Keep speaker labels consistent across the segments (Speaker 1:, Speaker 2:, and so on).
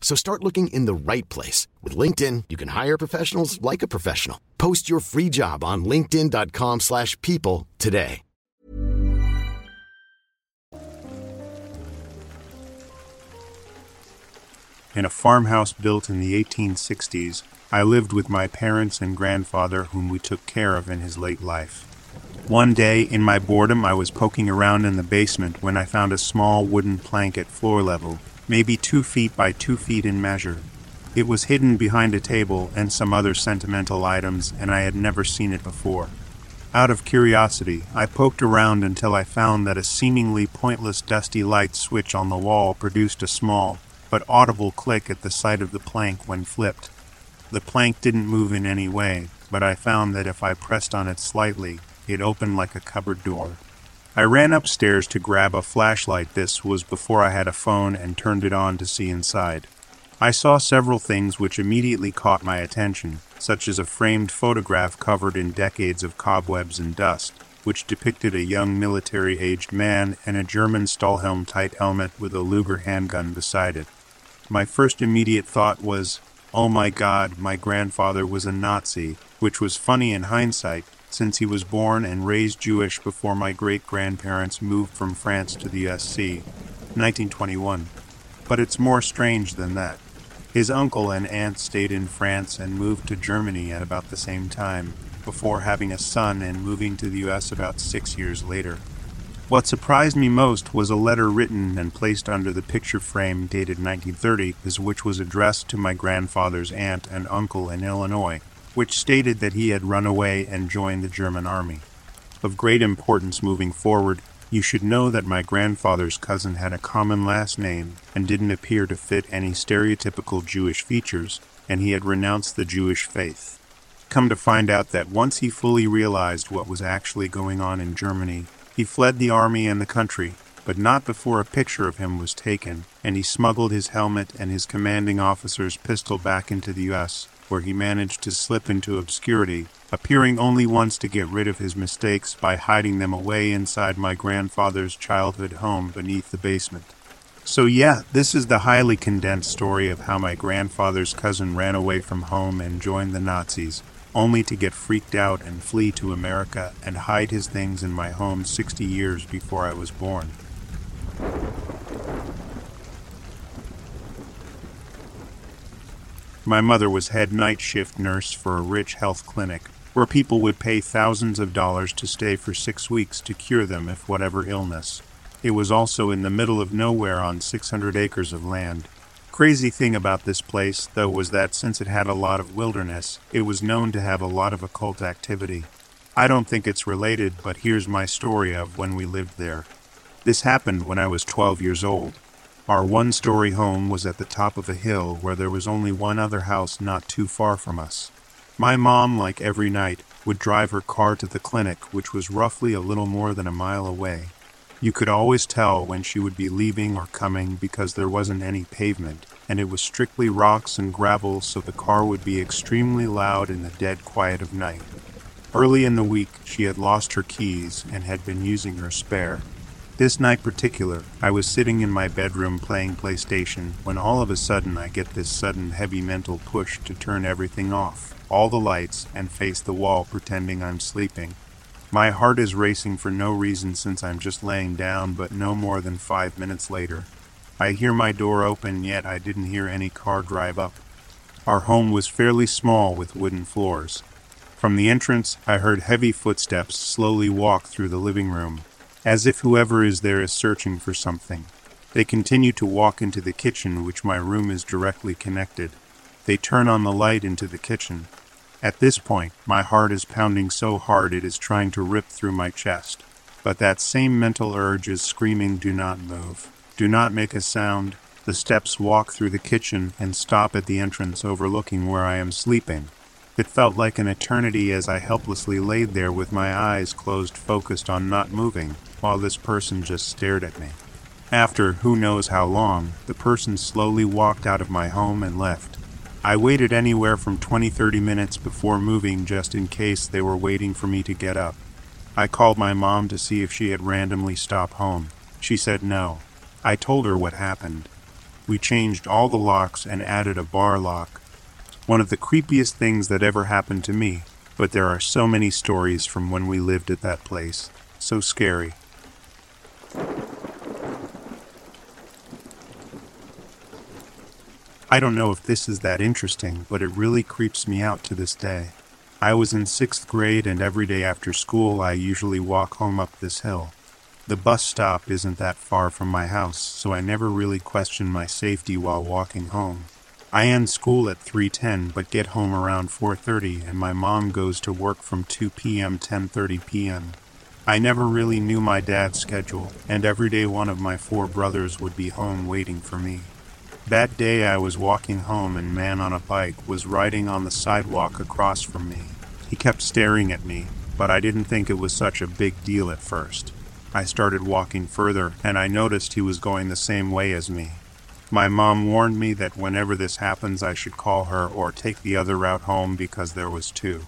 Speaker 1: So start looking in the right place. With LinkedIn, you can hire professionals like a professional. Post your free job on linkedin.com slash people today.
Speaker 2: In a farmhouse built in the 1860s, I lived with my parents and grandfather whom we took care of in his late life. One day, in my boredom, I was poking around in the basement when I found a small wooden plank at floor level, maybe two feet by two feet in measure. It was hidden behind a table and some other sentimental items, and I had never seen it before. Out of curiosity, I poked around until I found that a seemingly pointless dusty light switch on the wall produced a small, but audible click at the side of the plank when flipped. The plank didn't move in any way, but I found that if I pressed on it slightly, it opened like a cupboard door. I ran upstairs to grab a flashlight. This was before I had a phone and turned it on to see inside. I saw several things which immediately caught my attention, such as a framed photograph covered in decades of cobwebs and dust, which depicted a young military aged man and a German Stahlhelm tight helmet with a Luger handgun beside it. My first immediate thought was, Oh my god, my grandfather was a Nazi, which was funny in hindsight, since he was born and raised Jewish before my great grandparents moved from France to the USC, 1921. But it's more strange than that. His uncle and aunt stayed in France and moved to Germany at about the same time, before having a son and moving to the US about six years later. What surprised me most was a letter written and placed under the picture frame dated 1930, which was addressed to my grandfather's aunt and uncle in Illinois, which stated that he had run away and joined the German army. Of great importance moving forward, you should know that my grandfather's cousin had a common last name and didn't appear to fit any stereotypical Jewish features, and he had renounced the Jewish faith. Come to find out that once he fully realized what was actually going on in Germany, he fled the army and the country, but not before a picture of him was taken, and he smuggled his helmet and his commanding officer's pistol back into the U.S., where he managed to slip into obscurity, appearing only once to get rid of his mistakes by hiding them away inside my grandfather's childhood home beneath the basement. So, yeah, this is the highly condensed story of how my grandfather's cousin ran away from home and joined the Nazis, only to get freaked out and flee to America and hide his things in my home 60 years before I was born. My mother was head night shift nurse for a rich health clinic where people would pay thousands of dollars to stay for six weeks to cure them of whatever illness. It was also in the middle of nowhere on 600 acres of land. Crazy thing about this place, though, was that since it had a lot of wilderness, it was known to have a lot of occult activity. I don't think it's related, but here's my story of when we lived there. This happened when I was 12 years old. Our one story home was at the top of a hill where there was only one other house not too far from us. My mom, like every night, would drive her car to the clinic, which was roughly a little more than a mile away. You could always tell when she would be leaving or coming because there wasn't any pavement, and it was strictly rocks and gravel, so the car would be extremely loud in the dead quiet of night. Early in the week, she had lost her keys and had been using her spare. This night particular, I was sitting in my bedroom playing PlayStation when all of a sudden I get this sudden heavy mental push to turn everything off, all the lights, and face the wall pretending I'm sleeping. My heart is racing for no reason since I'm just laying down, but no more than five minutes later. I hear my door open, yet I didn't hear any car drive up. Our home was fairly small with wooden floors. From the entrance, I heard heavy footsteps slowly walk through the living room, as if whoever is there is searching for something. They continue to walk into the kitchen, which my room is directly connected. They turn on the light into the kitchen. At this point, my heart is pounding so hard it is trying to rip through my chest. But that same mental urge is screaming, Do not move. Do not make a sound. The steps walk through the kitchen and stop at the entrance overlooking where I am sleeping. It felt like an eternity as I helplessly laid there with my eyes closed, focused on not moving, while this person just stared at me. After who knows how long, the person slowly walked out of my home and left. I waited anywhere from 20 30 minutes before moving just in case they were waiting for me to get up. I called my mom to see if she had randomly stopped home. She said no. I told her what happened. We changed all the locks and added a bar lock. One of the creepiest things that ever happened to me, but there are so many stories from when we lived at that place. So scary. I don't know if this is that interesting, but it really creeps me out to this day. I was in sixth grade, and every day after school, I usually walk home up this hill. The bus stop isn't that far from my house, so I never really question my safety while walking home. I end school at 3:10 but get home around 4:30 and my mom goes to work from 2 p.m. 10:30 p.m. I never really knew my dad's schedule, and every day one of my four brothers would be home waiting for me. That day I was walking home and man on a bike was riding on the sidewalk across from me. He kept staring at me, but I didn't think it was such a big deal at first. I started walking further and I noticed he was going the same way as me. My mom warned me that whenever this happens I should call her or take the other route home because there was two.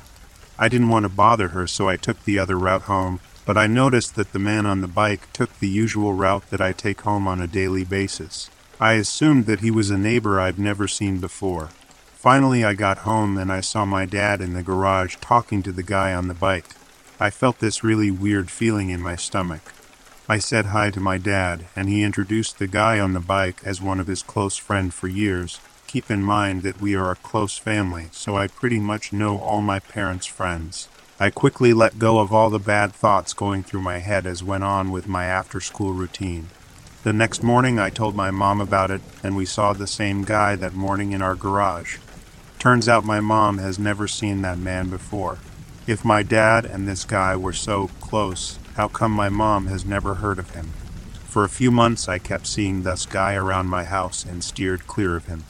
Speaker 2: I didn't want to bother her so I took the other route home, but I noticed that the man on the bike took the usual route that I take home on a daily basis. I assumed that he was a neighbor I'd never seen before. Finally, I got home and I saw my dad in the garage talking to the guy on the bike. I felt this really weird feeling in my stomach. I said hi to my dad, and he introduced the guy on the bike as one of his close friends for years. Keep in mind that we are a close family, so I pretty much know all my parents' friends. I quickly let go of all the bad thoughts going through my head as went on with my after school routine. The next morning, I told my mom about it, and we saw the same guy that morning in our garage. Turns out my mom has never seen that man before. If my dad and this guy were so close, how come my mom has never heard of him? For a few months I kept seeing this guy around my house and steered clear of him.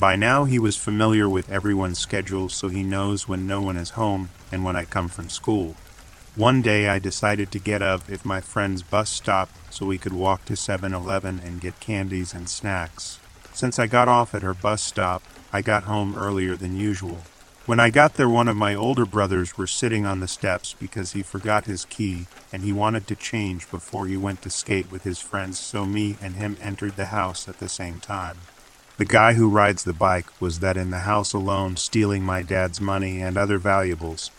Speaker 2: By now he was familiar with everyone's schedule, so he knows when no one is home and when I come from school. One day I decided to get up if my friend's bus stopped so we could walk to 7 Eleven and get candies and snacks. Since I got off at her bus stop, I got home earlier than usual. When I got there, one of my older brothers were sitting on the steps because he forgot his key and he wanted to change before he went to skate with his friends, so me and him entered the house at the same time. The guy who rides the bike was that in the house alone, stealing my dad's money and other valuables.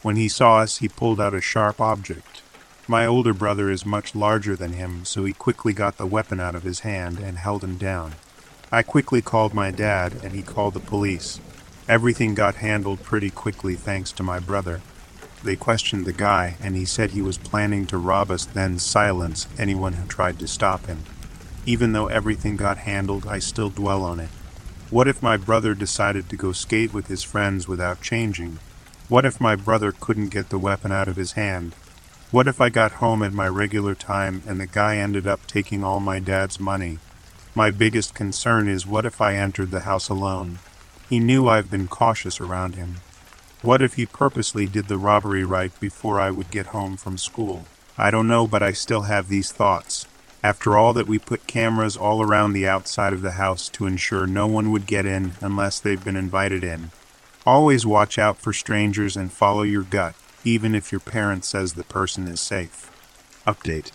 Speaker 2: When he saw us, he pulled out a sharp object. My older brother is much larger than him, so he quickly got the weapon out of his hand and held him down. I quickly called my dad, and he called the police. Everything got handled pretty quickly thanks to my brother. They questioned the guy, and he said he was planning to rob us, then silence anyone who tried to stop him. Even though everything got handled, I still dwell on it. What if my brother decided to go skate with his friends without changing? What if my brother couldn't get the weapon out of his hand? What if I got home at my regular time and the guy ended up taking all my dad's money? My biggest concern is what if I entered the house alone? He knew I've been cautious around him. What if he purposely did the robbery right before I would get home from school? I don't know, but I still have these thoughts. After all that we put cameras all around the outside of the house to ensure no one would get in unless they've been invited in. Always watch out for strangers and follow your gut, even if your parent says the person is safe. Update.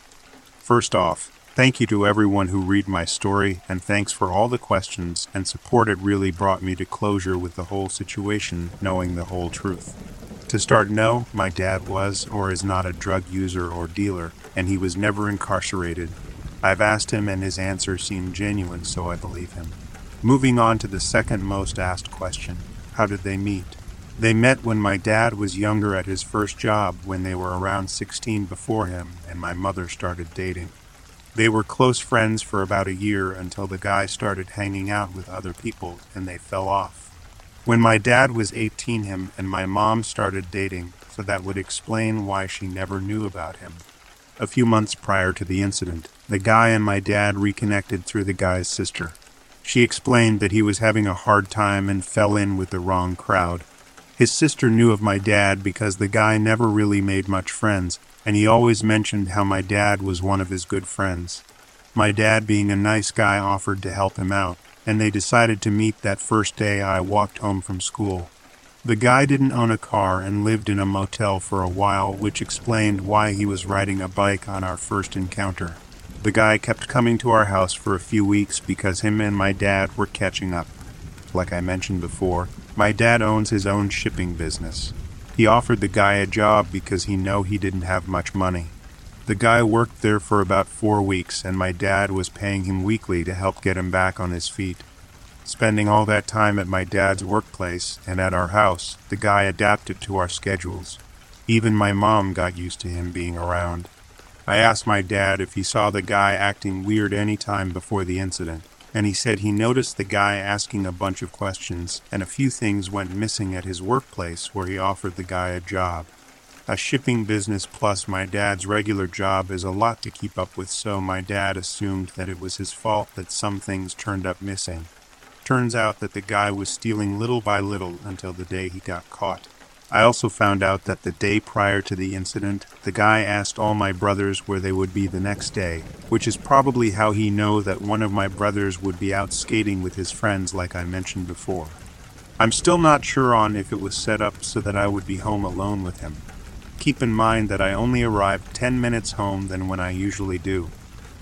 Speaker 2: First off, Thank you to everyone who read my story, and thanks for all the questions and support. It really brought me to closure with the whole situation, knowing the whole truth. To start, no, my dad was or is not a drug user or dealer, and he was never incarcerated. I've asked him, and his answer seemed genuine, so I believe him. Moving on to the second most asked question How did they meet? They met when my dad was younger at his first job, when they were around 16 before him, and my mother started dating. They were close friends for about a year until the guy started hanging out with other people and they fell off. When my dad was 18 him and my mom started dating, so that would explain why she never knew about him. A few months prior to the incident, the guy and my dad reconnected through the guy's sister. She explained that he was having a hard time and fell in with the wrong crowd. His sister knew of my dad because the guy never really made much friends and he always mentioned how my dad was one of his good friends. My dad, being a nice guy, offered to help him out, and they decided to meet that first day I walked home from school. The guy didn't own a car and lived in a motel for a while, which explained why he was riding a bike on our first encounter. The guy kept coming to our house for a few weeks because him and my dad were catching up. Like I mentioned before, my dad owns his own shipping business. He offered the guy a job because he knew he didn't have much money. The guy worked there for about four weeks, and my dad was paying him weekly to help get him back on his feet. Spending all that time at my dad's workplace and at our house, the guy adapted to our schedules. Even my mom got used to him being around. I asked my dad if he saw the guy acting weird any time before the incident and he said he noticed the guy asking a bunch of questions, and a few things went missing at his workplace where he offered the guy a job. A shipping business plus my dad's regular job is a lot to keep up with, so my dad assumed that it was his fault that some things turned up missing. Turns out that the guy was stealing little by little until the day he got caught. I also found out that the day prior to the incident, the guy asked all my brothers where they would be the next day, which is probably how he know that one of my brothers would be out skating with his friends like I mentioned before. I'm still not sure on if it was set up so that I would be home alone with him. Keep in mind that I only arrived 10 minutes home than when I usually do.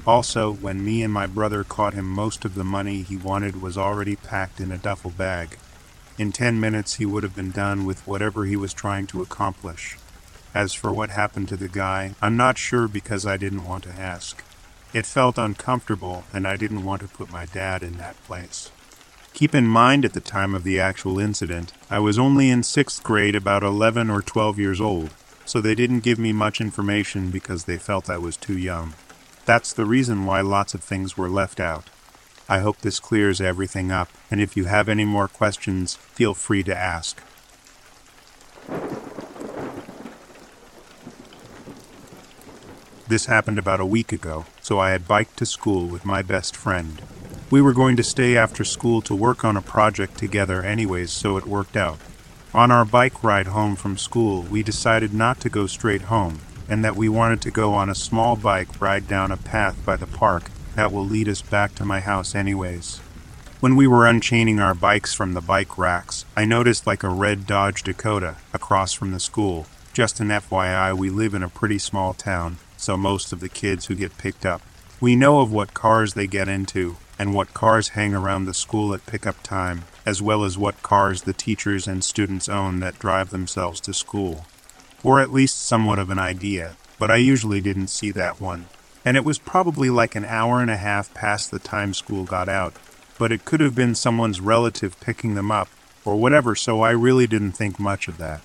Speaker 2: Also, when me and my brother caught him most of the money he wanted was already packed in a duffel bag. In ten minutes, he would have been done with whatever he was trying to accomplish. As for what happened to the guy, I'm not sure because I didn't want to ask. It felt uncomfortable, and I didn't want to put my dad in that place. Keep in mind at the time of the actual incident, I was only in sixth grade, about 11 or 12 years old, so they didn't give me much information because they felt I was too young. That's the reason why lots of things were left out. I hope this clears everything up, and if you have any more questions, feel free to ask. This happened about a week ago, so I had biked to school with my best friend. We were going to stay after school to work on a project together anyways, so it worked out. On our bike ride home from school, we decided not to go straight home, and that we wanted to go on a small bike ride down a path by the park that will lead us back to my house anyways. When we were unchaining our bikes from the bike racks, I noticed like a red Dodge Dakota across from the school. Just an FYI, we live in a pretty small town, so most of the kids who get picked up, we know of what cars they get into and what cars hang around the school at pickup time, as well as what cars the teachers and students own that drive themselves to school. Or at least somewhat of an idea, but I usually didn't see that one. And it was probably like an hour and a half past the time school got out, but it could have been someone's relative picking them up, or whatever, so I really didn't think much of that.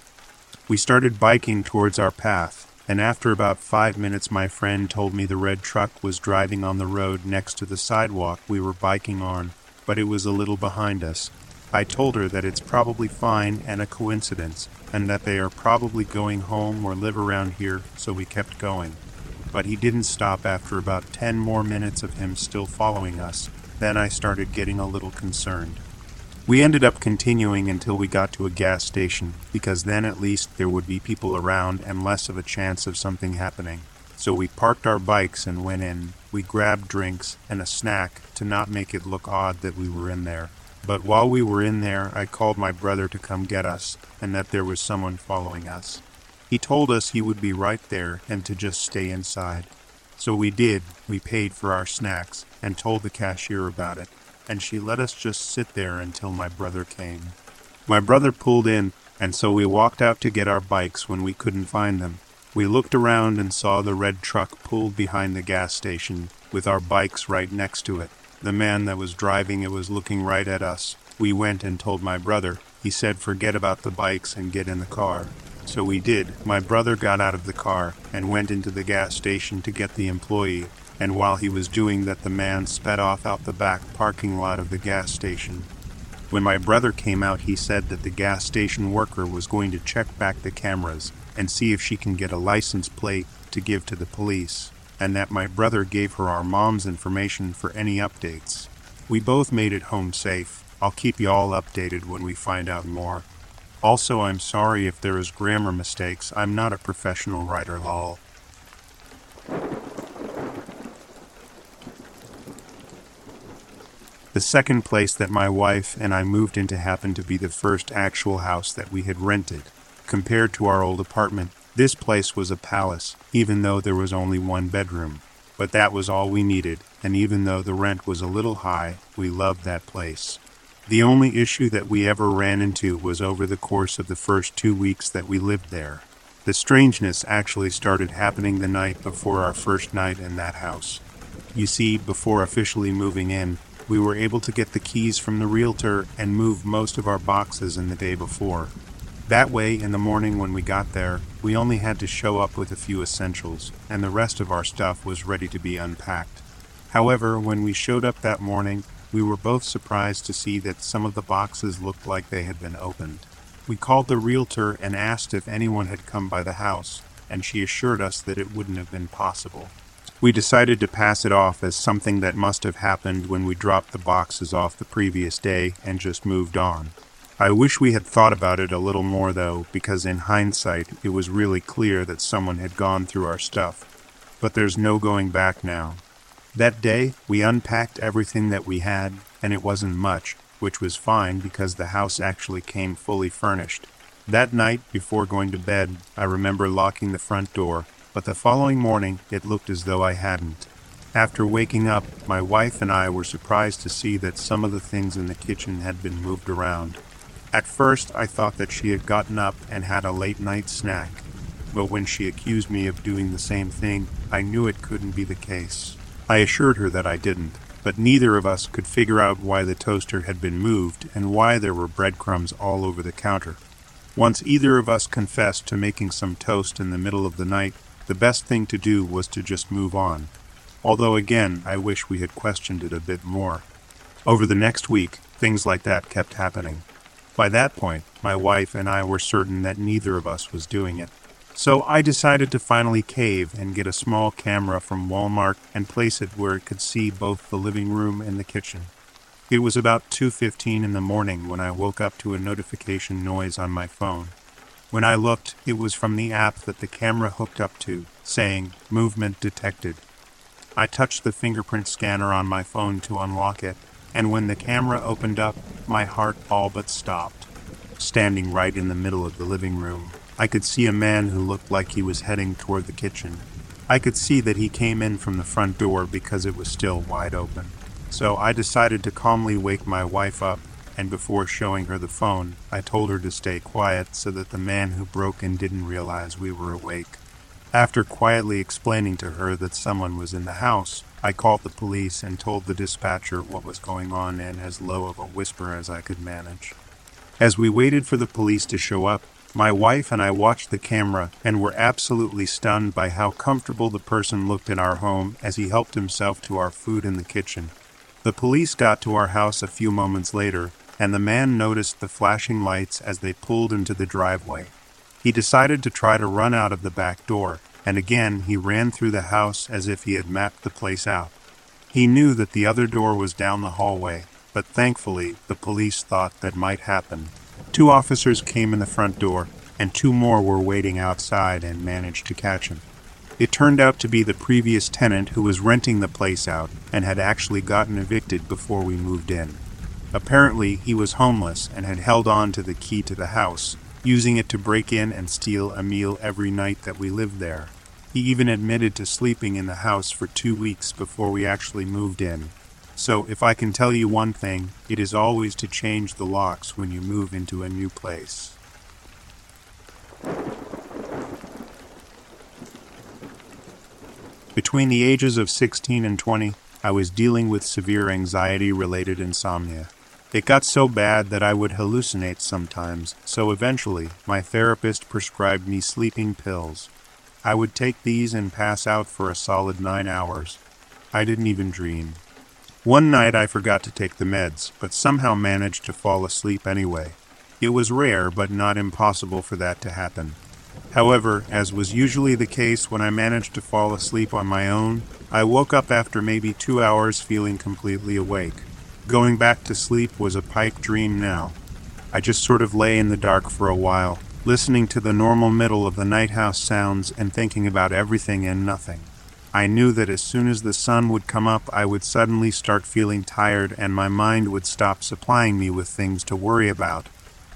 Speaker 2: We started biking towards our path, and after about five minutes, my friend told me the red truck was driving on the road next to the sidewalk we were biking on, but it was a little behind us. I told her that it's probably fine and a coincidence, and that they are probably going home or live around here, so we kept going. But he didn't stop after about ten more minutes of him still following us. Then I started getting a little concerned. We ended up continuing until we got to a gas station, because then at least there would be people around and less of a chance of something happening. So we parked our bikes and went in. We grabbed drinks and a snack to not make it look odd that we were in there. But while we were in there, I called my brother to come get us, and that there was someone following us. He told us he would be right there and to just stay inside. So we did. We paid for our snacks and told the cashier about it and she let us just sit there until my brother came. My brother pulled in, and so we walked out to get our bikes when we couldn't find them. We looked around and saw the red truck pulled behind the gas station, with our bikes right next to it. The man that was driving it was looking right at us. We went and told my brother. He said, Forget about the bikes and get in the car. So we did. My brother got out of the car and went into the gas station to get the employee and while he was doing that, the man sped off out the back parking lot of the gas station. When my brother came out, he said that the gas station worker was going to check back the cameras and see if she can get a license plate to give to the police, and that my brother gave her our mom's information for any updates. We both made it home safe. I'll keep you all updated when we find out more. Also, I'm sorry if there is grammar mistakes. I'm not a professional writer, lol. The second place that my wife and I moved into happened to be the first actual house that we had rented. Compared to our old apartment, this place was a palace, even though there was only one bedroom. But that was all we needed, and even though the rent was a little high, we loved that place. The only issue that we ever ran into was over the course of the first two weeks that we lived there. The strangeness actually started happening the night before our first night in that house. You see, before officially moving in, we were able to get the keys from the realtor and move most of our boxes in the day before. That way, in the morning when we got there, we only had to show up with a few essentials, and the rest of our stuff was ready to be unpacked. However, when we showed up that morning, we were both surprised to see that some of the boxes looked like they had been opened. We called the realtor and asked if anyone had come by the house, and she assured us that it wouldn't have been possible. We decided to pass it off as something that must have happened when we dropped the boxes off the previous day and just moved on. I wish we had thought about it a little more, though, because in hindsight it was really clear that someone had gone through our stuff. But there's no going back now. That day, we unpacked everything that we had, and it wasn't much, which was fine because the house actually came fully furnished. That night, before going to bed, I remember locking the front door but the following morning it looked as though I hadn't. After waking up, my wife and I were surprised to see that some of the things in the kitchen had been moved around. At first, I thought that she had gotten up and had a late night snack, but when she accused me of doing the same thing, I knew it couldn't be the case. I assured her that I didn't, but neither of us could figure out why the toaster had been moved and why there were breadcrumbs all over the counter. Once either of us confessed to making some toast in the middle of the night, the best thing to do was to just move on. Although again, I wish we had questioned it a bit more. Over the next week, things like that kept happening. By that point, my wife and I were certain that neither of us was doing it. So I decided to finally cave and get a small camera from Walmart and place it where it could see both the living room and the kitchen. It was about 2:15 in the morning when I woke up to a notification noise on my phone. When I looked, it was from the app that the camera hooked up to, saying movement detected. I touched the fingerprint scanner on my phone to unlock it, and when the camera opened up, my heart all but stopped. Standing right in the middle of the living room, I could see a man who looked like he was heading toward the kitchen. I could see that he came in from the front door because it was still wide open. So I decided to calmly wake my wife up and before showing her the phone, I told her to stay quiet so that the man who broke in didn't realize we were awake. After quietly explaining to her that someone was in the house, I called the police and told the dispatcher what was going on in as low of a whisper as I could manage. As we waited for the police to show up, my wife and I watched the camera and were absolutely stunned by how comfortable the person looked in our home as he helped himself to our food in the kitchen. The police got to our house a few moments later and the man noticed the flashing lights as they pulled into the driveway. He decided to try to run out of the back door, and again he ran through the house as if he had mapped the place out. He knew that the other door was down the hallway, but thankfully the police thought that might happen. Two officers came in the front door, and two more were waiting outside and managed to catch him. It turned out to be the previous tenant who was renting the place out and had actually gotten evicted before we moved in. Apparently, he was homeless and had held on to the key to the house, using it to break in and steal a meal every night that we lived there. He even admitted to sleeping in the house for two weeks before we actually moved in. So, if I can tell you one thing, it is always to change the locks when you move into a new place. Between the ages of 16 and 20, I was dealing with severe anxiety related insomnia. It got so bad that I would hallucinate sometimes, so eventually my therapist prescribed me sleeping pills. I would take these and pass out for a solid nine hours. I didn't even dream. One night I forgot to take the meds, but somehow managed to fall asleep anyway. It was rare, but not impossible for that to happen. However, as was usually the case when I managed to fall asleep on my own, I woke up after maybe two hours feeling completely awake. Going back to sleep was a pipe dream now. I just sort of lay in the dark for a while, listening to the normal middle of the night house sounds and thinking about everything and nothing. I knew that as soon as the sun would come up, I would suddenly start feeling tired and my mind would stop supplying me with things to worry about.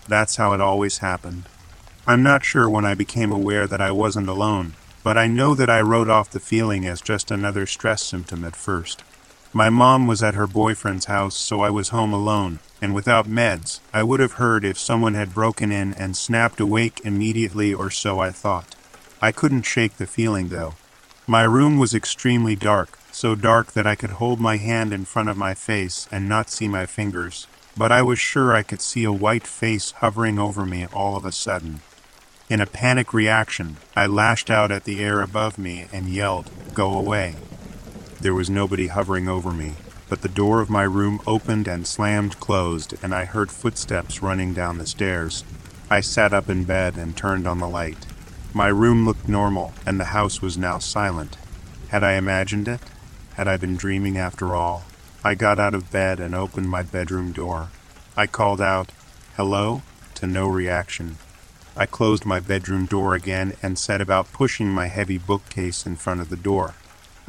Speaker 2: That's how it always happened. I'm not sure when I became aware that I wasn't alone, but I know that I wrote off the feeling as just another stress symptom at first. My mom was at her boyfriend's house, so I was home alone, and without meds, I would have heard if someone had broken in and snapped awake immediately, or so I thought. I couldn't shake the feeling, though. My room was extremely dark, so dark that I could hold my hand in front of my face and not see my fingers, but I was sure I could see a white face hovering over me all of a sudden. In a panic reaction, I lashed out at the air above me and yelled, Go away. There was nobody hovering over me, but the door of my room opened and slammed closed, and I heard footsteps running down the stairs. I sat up in bed and turned on the light. My room looked normal, and the house was now silent. Had I imagined it? Had I been dreaming after all? I got out of bed and opened my bedroom door. I called out, Hello? to no reaction. I closed my bedroom door again and set about pushing my heavy bookcase in front of the door.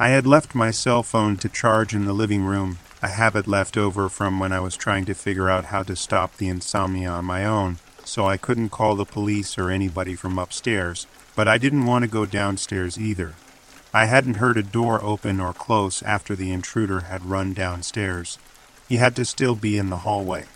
Speaker 2: I had left my cell phone to charge in the living room, a habit left over from when I was trying to figure out how to stop the insomnia on my own, so I couldn't call the police or anybody from upstairs, but I didn't want to go downstairs either. I hadn't heard a door open or close after the intruder had run downstairs. He had to still be in the hallway.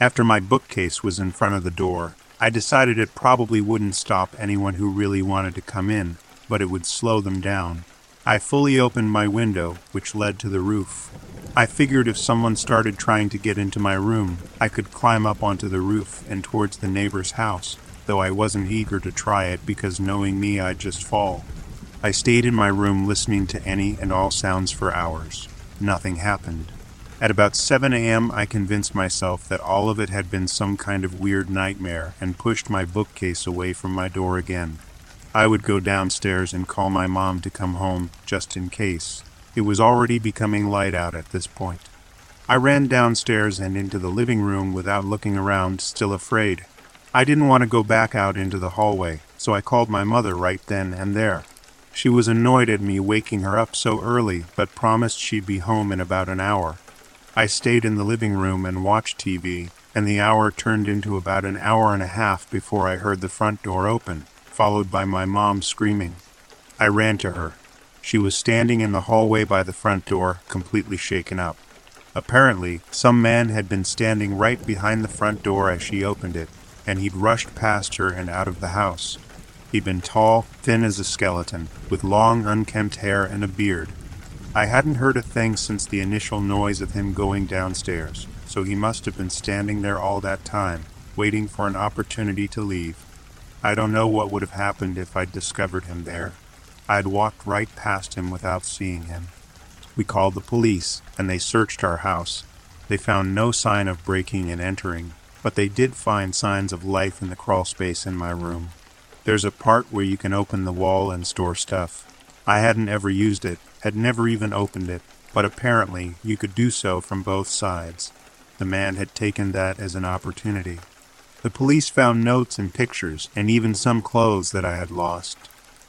Speaker 2: After my bookcase was in front of the door, I decided it probably wouldn't stop anyone who really wanted to come in, but it would slow them down. I fully opened my window, which led to the roof. I figured if someone started trying to get into my room, I could climb up onto the roof and towards the neighbor's house, though I wasn't eager to try it because knowing me, I'd just fall. I stayed in my room listening to any and all sounds for hours. Nothing happened. At about 7 a.m., I convinced myself that all of it had been some kind of weird nightmare and pushed my bookcase away from my door again. I would go downstairs and call my mom to come home just in case. It was already becoming light out at this point. I ran downstairs and into the living room without looking around, still afraid. I didn't want to go back out into the hallway, so I called my mother right then and there. She was annoyed at me waking her up so early, but promised she'd be home in about an hour. I stayed in the living room and watched TV, and the hour turned into about an hour and a half before I heard the front door open, followed by my mom screaming. I ran to her. She was standing in the hallway by the front door, completely shaken up. Apparently, some man had been standing right behind the front door as she opened it, and he'd rushed past her and out of the house. He'd been tall, thin as a skeleton, with long, unkempt hair and a beard. I hadn't heard a thing since the initial noise of him going downstairs, so he must have been standing there all that time, waiting for an opportunity to leave. I don't know what would have happened if I'd discovered him there. I'd walked right past him without seeing him. We called the police, and they searched our house. They found no sign of breaking and entering, but they did find signs of life in the crawl space in my room. There's a part where you can open the wall and store stuff. I hadn't ever used it, had never even opened it, but apparently you could do so from both sides. The man had taken that as an opportunity. The police found notes and pictures, and even some clothes that I had lost.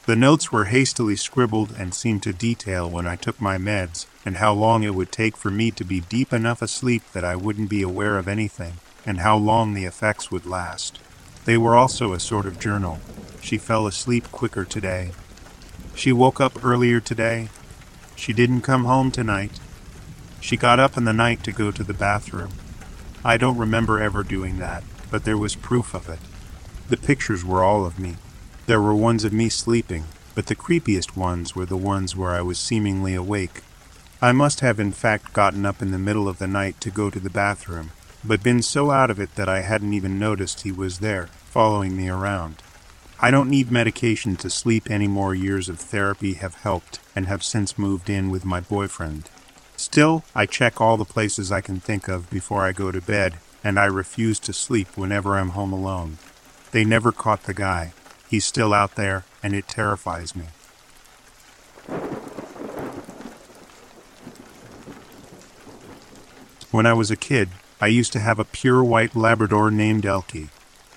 Speaker 2: The notes were hastily scribbled and seemed to detail when I took my meds and how long it would take for me to be deep enough asleep that I wouldn't be aware of anything, and how long the effects would last. They were also a sort of journal. She fell asleep quicker today. She woke up earlier today. She didn't come home tonight. She got up in the night to go to the bathroom. I don't remember ever doing that, but there was proof of it. The pictures were all of me. There were ones of me sleeping, but the creepiest ones were the ones where I was seemingly awake. I must have in fact gotten up in the middle of the night to go to the bathroom, but been so out of it that I hadn't even noticed he was there, following me around. I don't need medication to sleep any more years of therapy have helped and have since moved in with my boyfriend. Still, I check all the places I can think of before I go to bed, and I refuse to sleep whenever I'm home alone. They never caught the guy. He's still out there, and it terrifies me. When I was a kid, I used to have a pure white Labrador named Elkie.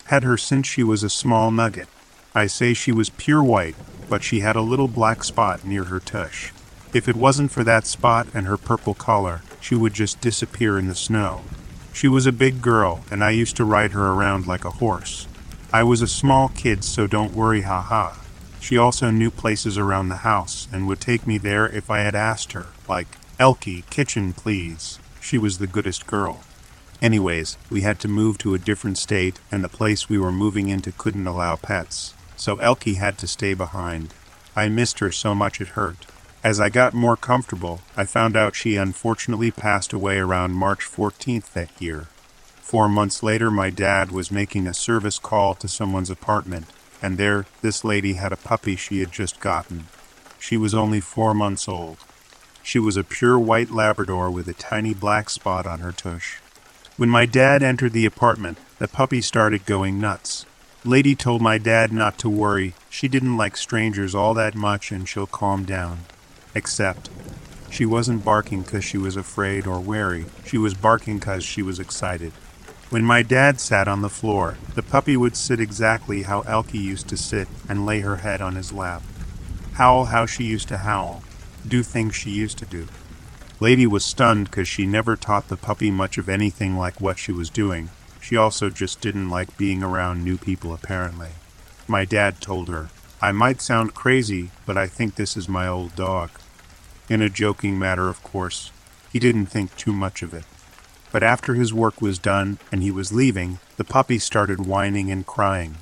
Speaker 2: Had her since she was a small nugget. I say she was pure white, but she had a little black spot near her tush. If it wasn't for that spot and her purple collar, she would just disappear in the snow. She was a big girl, and I used to ride her around like a horse. I was a small kid, so don't worry, haha. She also knew places around the house and would take me there if I had asked her, like, Elkie, kitchen, please. She was the goodest girl. Anyways, we had to move to a different state, and the place we were moving into couldn't allow pets so Elkie had to stay behind. I missed her so much it hurt. As I got more comfortable, I found out she unfortunately passed away around March 14th that year. Four months later, my dad was making a service call to someone's apartment, and there this lady had a puppy she had just gotten. She was only four months old. She was a pure white Labrador with a tiny black spot on her tush. When my dad entered the apartment, the puppy started going nuts. Lady told my dad not to worry. She didn't like strangers all that much and she'll calm down. Except, she wasn't barking 'cause she was afraid or wary. She was barking 'cause she was excited. When my dad sat on the floor, the puppy would sit exactly how Elkie used to sit and lay her head on his lap. Howl how she used to howl. Do things she used to do. Lady was stunned 'cause she never taught the puppy much of anything like what she was doing. She also just didn't like being around new people, apparently. My dad told her, I might sound crazy, but I think this is my old dog. In a joking matter, of course. He didn't think too much of it. But after his work was done and he was leaving, the puppy started whining and crying,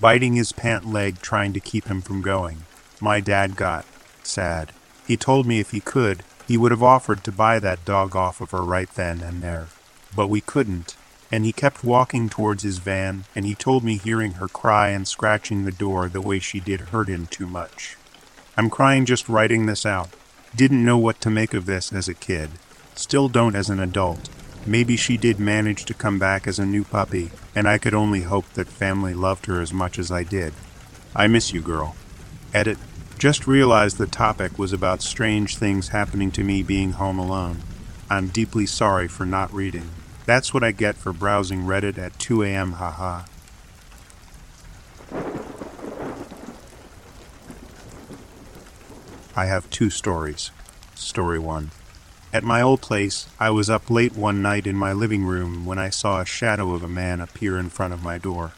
Speaker 2: biting his pant leg, trying to keep him from going. My dad got sad. He told me if he could, he would have offered to buy that dog off of her right then and there. But we couldn't, and he kept walking towards his van, and he told me hearing her cry and scratching the door the way she did hurt him too much. I'm crying just writing this out. Didn't know what to make of this as a kid. Still don't as an adult. Maybe she did manage to come back as a new puppy, and I could only hope that family loved her as much as I did. I miss you, girl. Edit. Just realized the topic was about strange things happening to me being home alone. I'm deeply sorry for not reading. That's what I get for browsing Reddit at 2 a.m. haha. I have two stories. Story 1. At my old place, I was up late one night in my living room when I saw a shadow of a man appear in front of my door.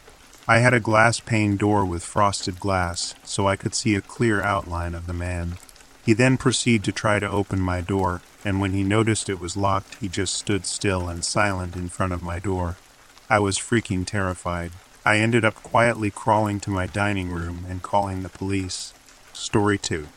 Speaker 2: I had a glass pane door with frosted glass, so I could see a clear outline of the man. He then proceeded to try to open my door, and when he noticed it was locked, he just stood still and silent in front of my door. I was freaking terrified. I ended up quietly crawling to my dining room and calling the police. Story 2.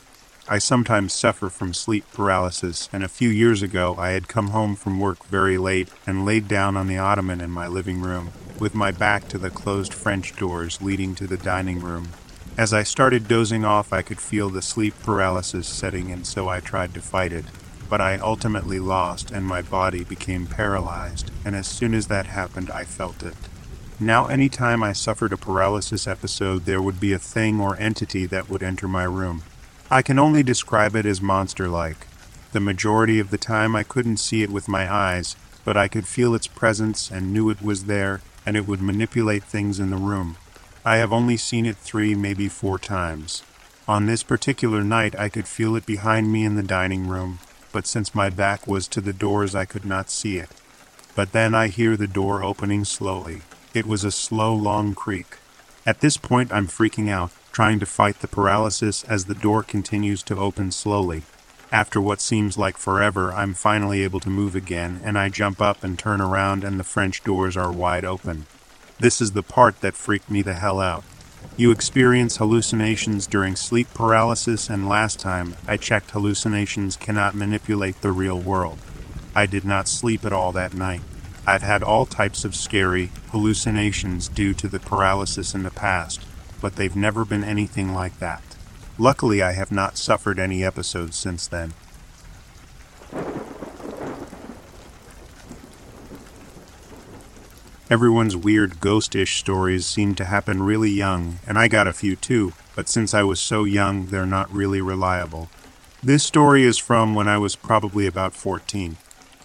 Speaker 2: I sometimes suffer from sleep paralysis, and a few years ago I had come home from work very late and laid down on the ottoman in my living room, with my back to the closed French doors leading to the dining room. As I started dozing off, I could feel the sleep paralysis setting in, so I tried to fight it. But I ultimately lost, and my body became paralyzed, and as soon as that happened, I felt it. Now, any time I suffered a paralysis episode, there would be a thing or entity that would enter my room. I can only describe it as monster like. The majority of the time I couldn't see it with my eyes, but I could feel its presence and knew it was there, and it would manipulate things in the room. I have only seen it three, maybe four times. On this particular night, I could feel it behind me in the dining room, but since my back was to the doors, I could not see it. But then I hear the door opening slowly. It was a slow, long creak. At this point, I'm freaking out trying to fight the paralysis as the door continues to open slowly. After what seems like forever, I'm finally able to move again, and I jump up and turn around, and the French doors are wide open. This is the part that freaked me the hell out. You experience hallucinations during sleep paralysis, and last time I checked, hallucinations cannot manipulate the real world. I did not sleep at all that night. I've had all types of scary hallucinations due to the paralysis in the past, but they've never been anything like that. Luckily, I have not suffered any episodes since then. Everyone's weird ghostish stories seem to happen really young, and I got a few too, but since I was so young, they're not really reliable. This story is from when I was probably about 14.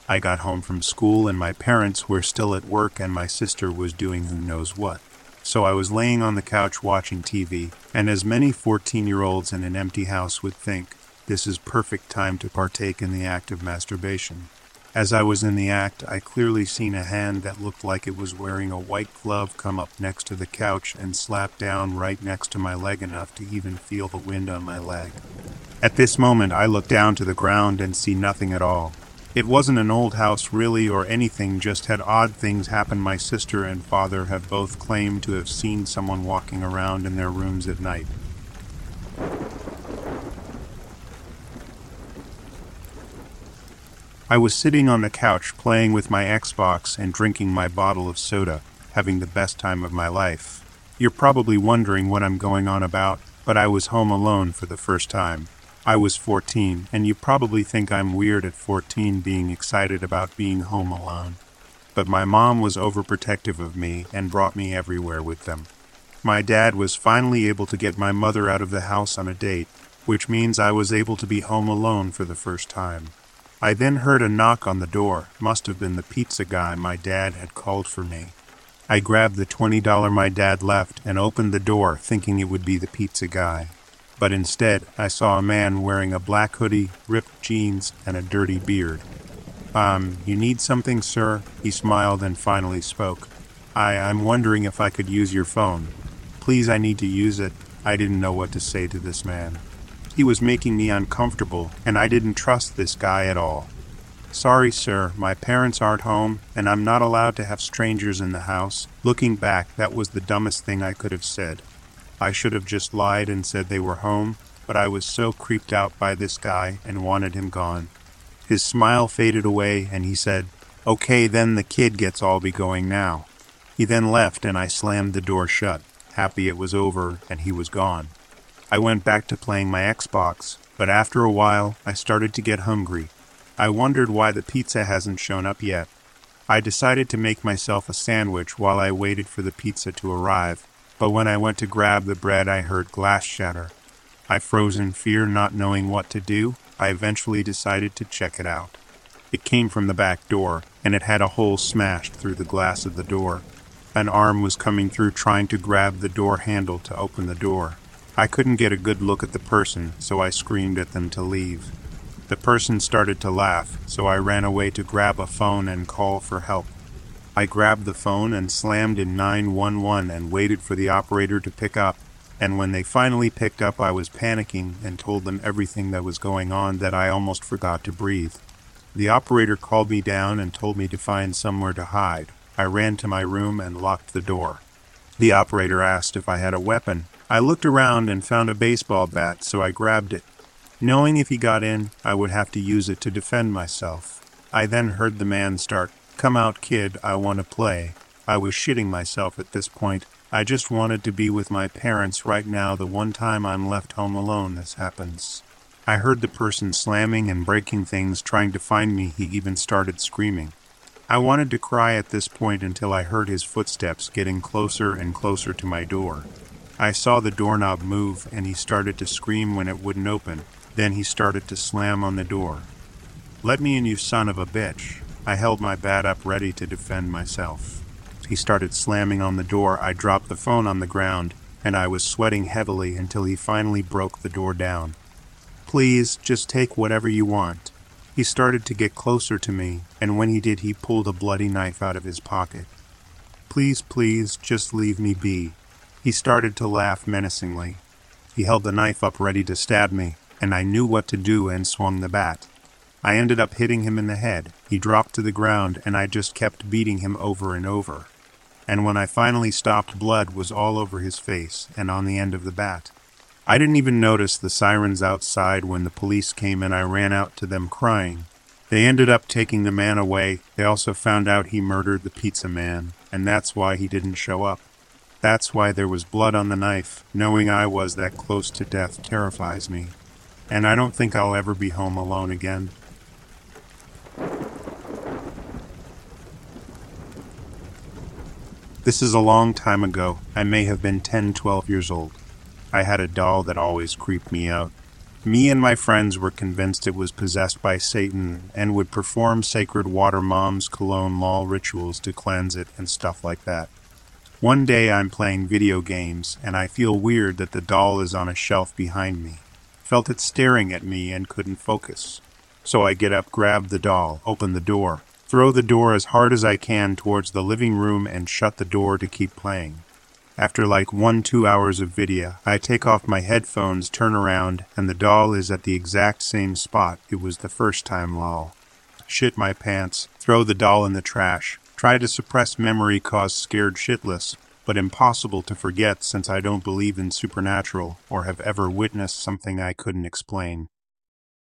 Speaker 2: I got home from school, and my parents were still at work, and my sister was doing who knows what. So I was laying on the couch watching TV, and as many 14 year olds in an empty house would think, this is perfect time to partake in the act of masturbation. As I was in the act, I clearly seen a hand that looked like it was wearing a white glove come up next to the couch and slap down right next to my leg enough to even feel the wind on my leg. At this moment, I look down to the ground and see nothing at all. It wasn't an old house really or anything, just had odd things happen. My sister and father have both claimed to have seen someone walking around in their rooms at night. I was sitting on the couch playing with my Xbox and drinking my bottle of soda, having the best time of my life. You're probably wondering what I'm going on about, but I was home alone for the first time. I was 14, and you probably think I'm weird at 14 being excited about being home alone. But my mom was overprotective of me and brought me everywhere with them. My dad was finally able to get my mother out of the house on a date, which means I was able to be home alone for the first time. I then heard a knock on the door, must have been the pizza guy my dad had called for me. I grabbed the $20 my dad left and opened the door, thinking it would be the pizza guy but instead I saw a man wearing a black hoodie, ripped jeans, and a dirty beard. Um, you need something, sir? He smiled and finally spoke. I, I'm wondering if I could use your phone. Please, I need to use it. I didn't know what to say to this man. He was making me uncomfortable, and I didn't trust this guy at all. Sorry, sir, my parents aren't home, and I'm not allowed to have strangers in the house. Looking back, that was the dumbest thing I could have said. I should have just lied and said they were home, but I was so creeped out by this guy and wanted him gone. His smile faded away, and he said, Okay, then the kid gets all be going now. He then left, and I slammed the door shut, happy it was over and he was gone. I went back to playing my Xbox, but after a while I started to get hungry. I wondered why the pizza hasn't shown up yet. I decided to make myself a sandwich while I waited for the pizza to arrive, but when I went to grab the bread, I heard glass shatter. I froze in fear, not knowing what to do. I eventually decided to check it out. It came from the back door, and it had a hole smashed through the glass of the door. An arm was coming through trying to grab the door handle to open the door. I couldn't get a good look at the person, so I screamed at them to leave. The person started to laugh, so I ran away to grab a phone and call for help. I grabbed the phone and slammed in 911 and waited for the operator to pick up. And when they finally picked up, I was panicking and told them everything that was going on that I almost forgot to breathe. The operator called me down and told me to find somewhere to hide. I ran to my room and locked the door. The operator asked if I had a weapon. I looked around and found a baseball bat, so I grabbed it. Knowing if he got in, I would have to use it to defend myself. I then heard the man start, Come out, kid, I want to play. I was shitting myself at this point. I just wanted to be with my parents right now, the one time I'm left home alone this happens. I heard the person slamming and breaking things, trying to find me. He even started screaming. I wanted to cry at this point until I heard his footsteps getting closer and closer to my door. I saw the doorknob move and he started to scream when it wouldn't open. Then he started to slam on the door. Let me in, you son of a bitch. I held my bat up ready to defend myself. He started slamming on the door. I dropped the phone on the ground and I was sweating heavily until he finally broke the door down. Please, just take whatever you want. He started to get closer to me, and when he did, he pulled a bloody knife out of his pocket. Please, please, just leave me be. He started to laugh menacingly. He held the knife up ready to stab me, and I knew what to do and swung the bat. I ended up hitting him in the head. He dropped to the ground, and I just kept beating him over and over. And when I finally stopped, blood was all over his face and on the end of the bat. I didn't even notice the sirens outside when the police came and I ran out to them crying. They ended up taking the man away. They also found out he murdered the pizza man, and that's why he didn't show up. That's why there was blood on the knife. Knowing I was that close to death terrifies me. And I don't think I'll ever be home alone again. This is a long time ago. I may have been 10, 12 years old. I had a doll that always creeped me out. Me and my friends were convinced it was possessed by Satan and would perform sacred water moms cologne law rituals to cleanse it and stuff like that. One day I'm playing video games and I feel weird that the doll is on a shelf behind me. Felt it staring at me and couldn't focus. So I get up, grab the doll, open the door, throw the door as hard as I can towards the living room and shut the door to keep playing. After like one, two hours of video, I take off my headphones, turn around, and the doll is at the exact same spot it was the first time lol. Shit my pants, throw the doll in the trash, try to suppress memory cause scared shitless, but impossible to forget since I don't believe in supernatural or have ever witnessed something I couldn't explain.